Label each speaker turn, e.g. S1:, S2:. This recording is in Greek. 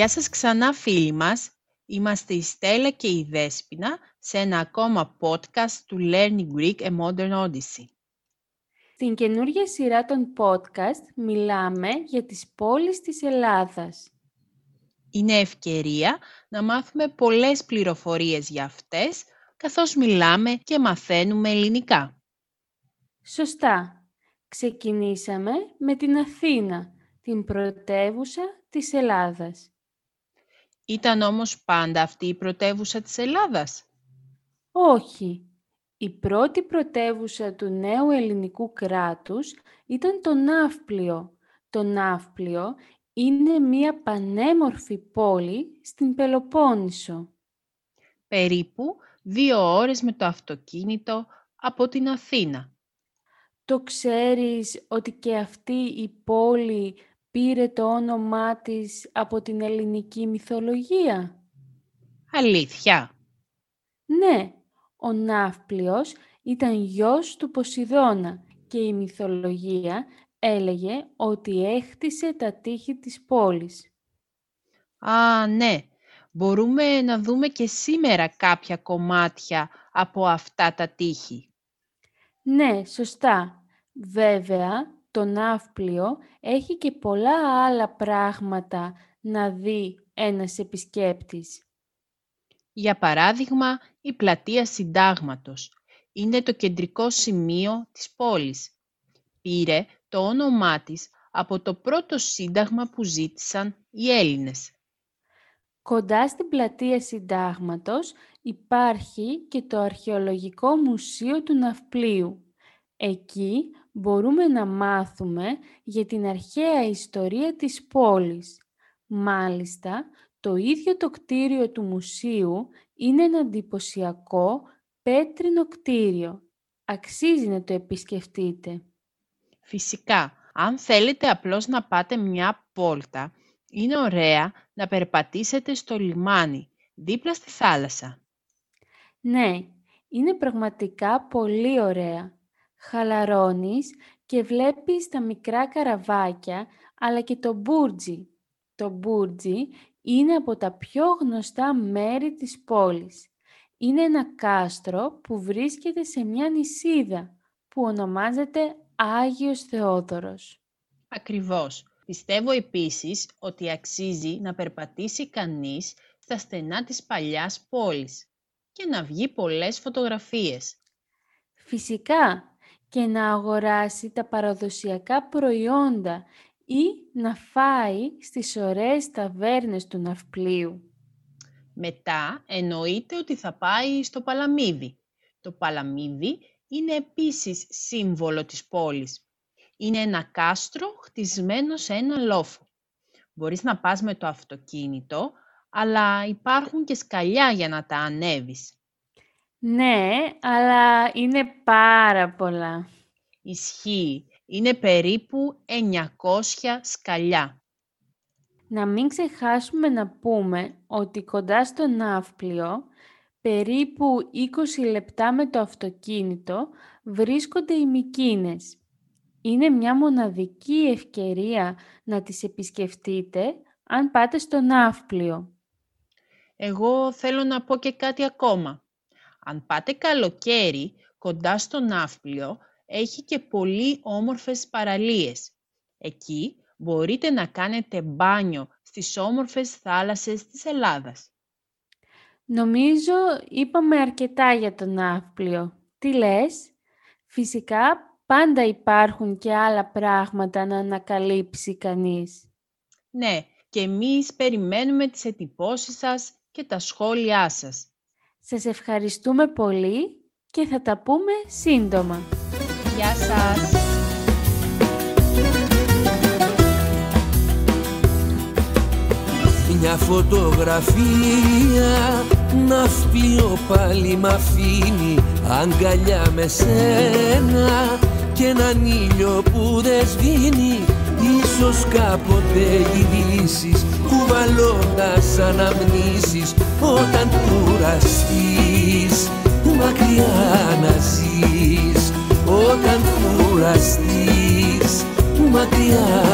S1: Γεια σας ξανά φίλοι μας. Είμαστε η Στέλλα και η Δέσποινα σε ένα ακόμα podcast του Learning Greek A Modern Odyssey.
S2: Στην καινούργια σειρά των podcast μιλάμε για τις πόλεις της Ελλάδας.
S1: Είναι ευκαιρία να μάθουμε πολλές πληροφορίες για αυτές, καθώς μιλάμε και μαθαίνουμε ελληνικά.
S2: Σωστά. Ξεκινήσαμε με την Αθήνα, την πρωτεύουσα της Ελλάδας.
S1: Ήταν όμως πάντα αυτή η πρωτεύουσα της Ελλάδας.
S2: Όχι. Η πρώτη πρωτεύουσα του νέου ελληνικού κράτους ήταν το Ναύπλιο. Το Ναύπλιο είναι μία πανέμορφη πόλη στην Πελοπόννησο.
S1: Περίπου δύο ώρες με το αυτοκίνητο από την Αθήνα.
S2: Το ξέρεις ότι και αυτή η πόλη πήρε το όνομά της από την ελληνική μυθολογία;
S1: Αλήθεια.
S2: Ναι, ο Ναύπλιος ήταν γιος του Ποσειδώνα και η μυθολογία έλεγε ότι έχτισε τα τείχη της πόλης.
S1: Α, ναι. Μπορούμε να δούμε και σήμερα κάποια κομμάτια από αυτά τα τείχη.
S2: Ναι, σωστά. Βέβαια, το Ναύπλιο έχει και πολλά άλλα πράγματα να δει ένας επισκέπτης.
S1: Για παράδειγμα, η πλατεία Συντάγματος είναι το κεντρικό σημείο της πόλης. Πήρε το όνομά της από το πρώτο σύνταγμα που ζήτησαν οι Έλληνες.
S2: Κοντά στην πλατεία Συντάγματος υπάρχει και το Αρχαιολογικό Μουσείο του Ναυπλίου. Εκεί μπορούμε να μάθουμε για την αρχαία ιστορία της πόλης. Μάλιστα, το ίδιο το κτίριο του μουσείου είναι ένα εντυπωσιακό πέτρινο κτίριο. Αξίζει να το επισκεφτείτε.
S1: Φυσικά, αν θέλετε απλώς να πάτε μια πόλτα, είναι ωραία να περπατήσετε στο λιμάνι, δίπλα στη θάλασσα.
S2: Ναι, είναι πραγματικά πολύ ωραία. Χαλαρώνεις και βλέπεις τα μικρά καραβάκια, αλλά και το μπούρτζι. Το μπούρτζι είναι από τα πιο γνωστά μέρη της πόλης. Είναι ένα κάστρο που βρίσκεται σε μια νησίδα που ονομάζεται Άγιος Θεόδωρος.
S1: Ακριβώς. Πιστεύω επίσης ότι αξίζει να περπατήσει κανείς στα στενά της παλιάς πόλης και να βγει πολλές φωτογραφίες.
S2: Φυσικά και να αγοράσει τα παραδοσιακά προϊόντα ή να φάει στις ωραίες ταβέρνες του Ναυπλίου.
S1: Μετά εννοείται ότι θα πάει στο Παλαμίδι. Το Παλαμίδι είναι επίσης σύμβολο της πόλης. Είναι ένα κάστρο χτισμένο σε ένα λόφο. Μπορείς να πας με το αυτοκίνητο, αλλά υπάρχουν και σκαλιά για να τα ανέβεις.
S2: Ναι, αλλά είναι πάρα πολλά.
S1: Ισχύει. Είναι περίπου 900 σκαλιά.
S2: Να μην ξεχάσουμε να πούμε ότι κοντά στο Ναύπλιο, περίπου 20 λεπτά με το αυτοκίνητο, βρίσκονται οι Μικίνες. Είναι μια μοναδική ευκαιρία να τις επισκεφτείτε αν πάτε στο Ναύπλιο.
S1: Εγώ θέλω να πω και κάτι ακόμα. Αν πάτε καλοκαίρι κοντά στο Ναύπλιο, έχει και πολύ όμορφες παραλίες. Εκεί μπορείτε να κάνετε μπάνιο στις όμορφες θάλασσες της Ελλάδας.
S2: Νομίζω είπαμε αρκετά για το Ναύπλιο. Τι λες; Φυσικά πάντα υπάρχουν και άλλα πράγματα να ανακαλύψει κανείς.
S1: Ναι, και εμείς περιμένουμε τις εντυπώσεις σας και τα σχόλιά σας.
S2: Σας ευχαριστούμε πολύ και θα τα πούμε σύντομα.
S1: Γεια σας!
S3: Μια φωτογραφία ναυπλίο πάλι μ' αφήνει αγκαλιά με σένα και έναν ήλιο που δεν σβήνει ίσως κάποτε γυρίσεις κουβαλώντας αναμνήσεις όταν κουραστείς μακριά να ζεις. Όταν κουραστείς μακριά να ζεις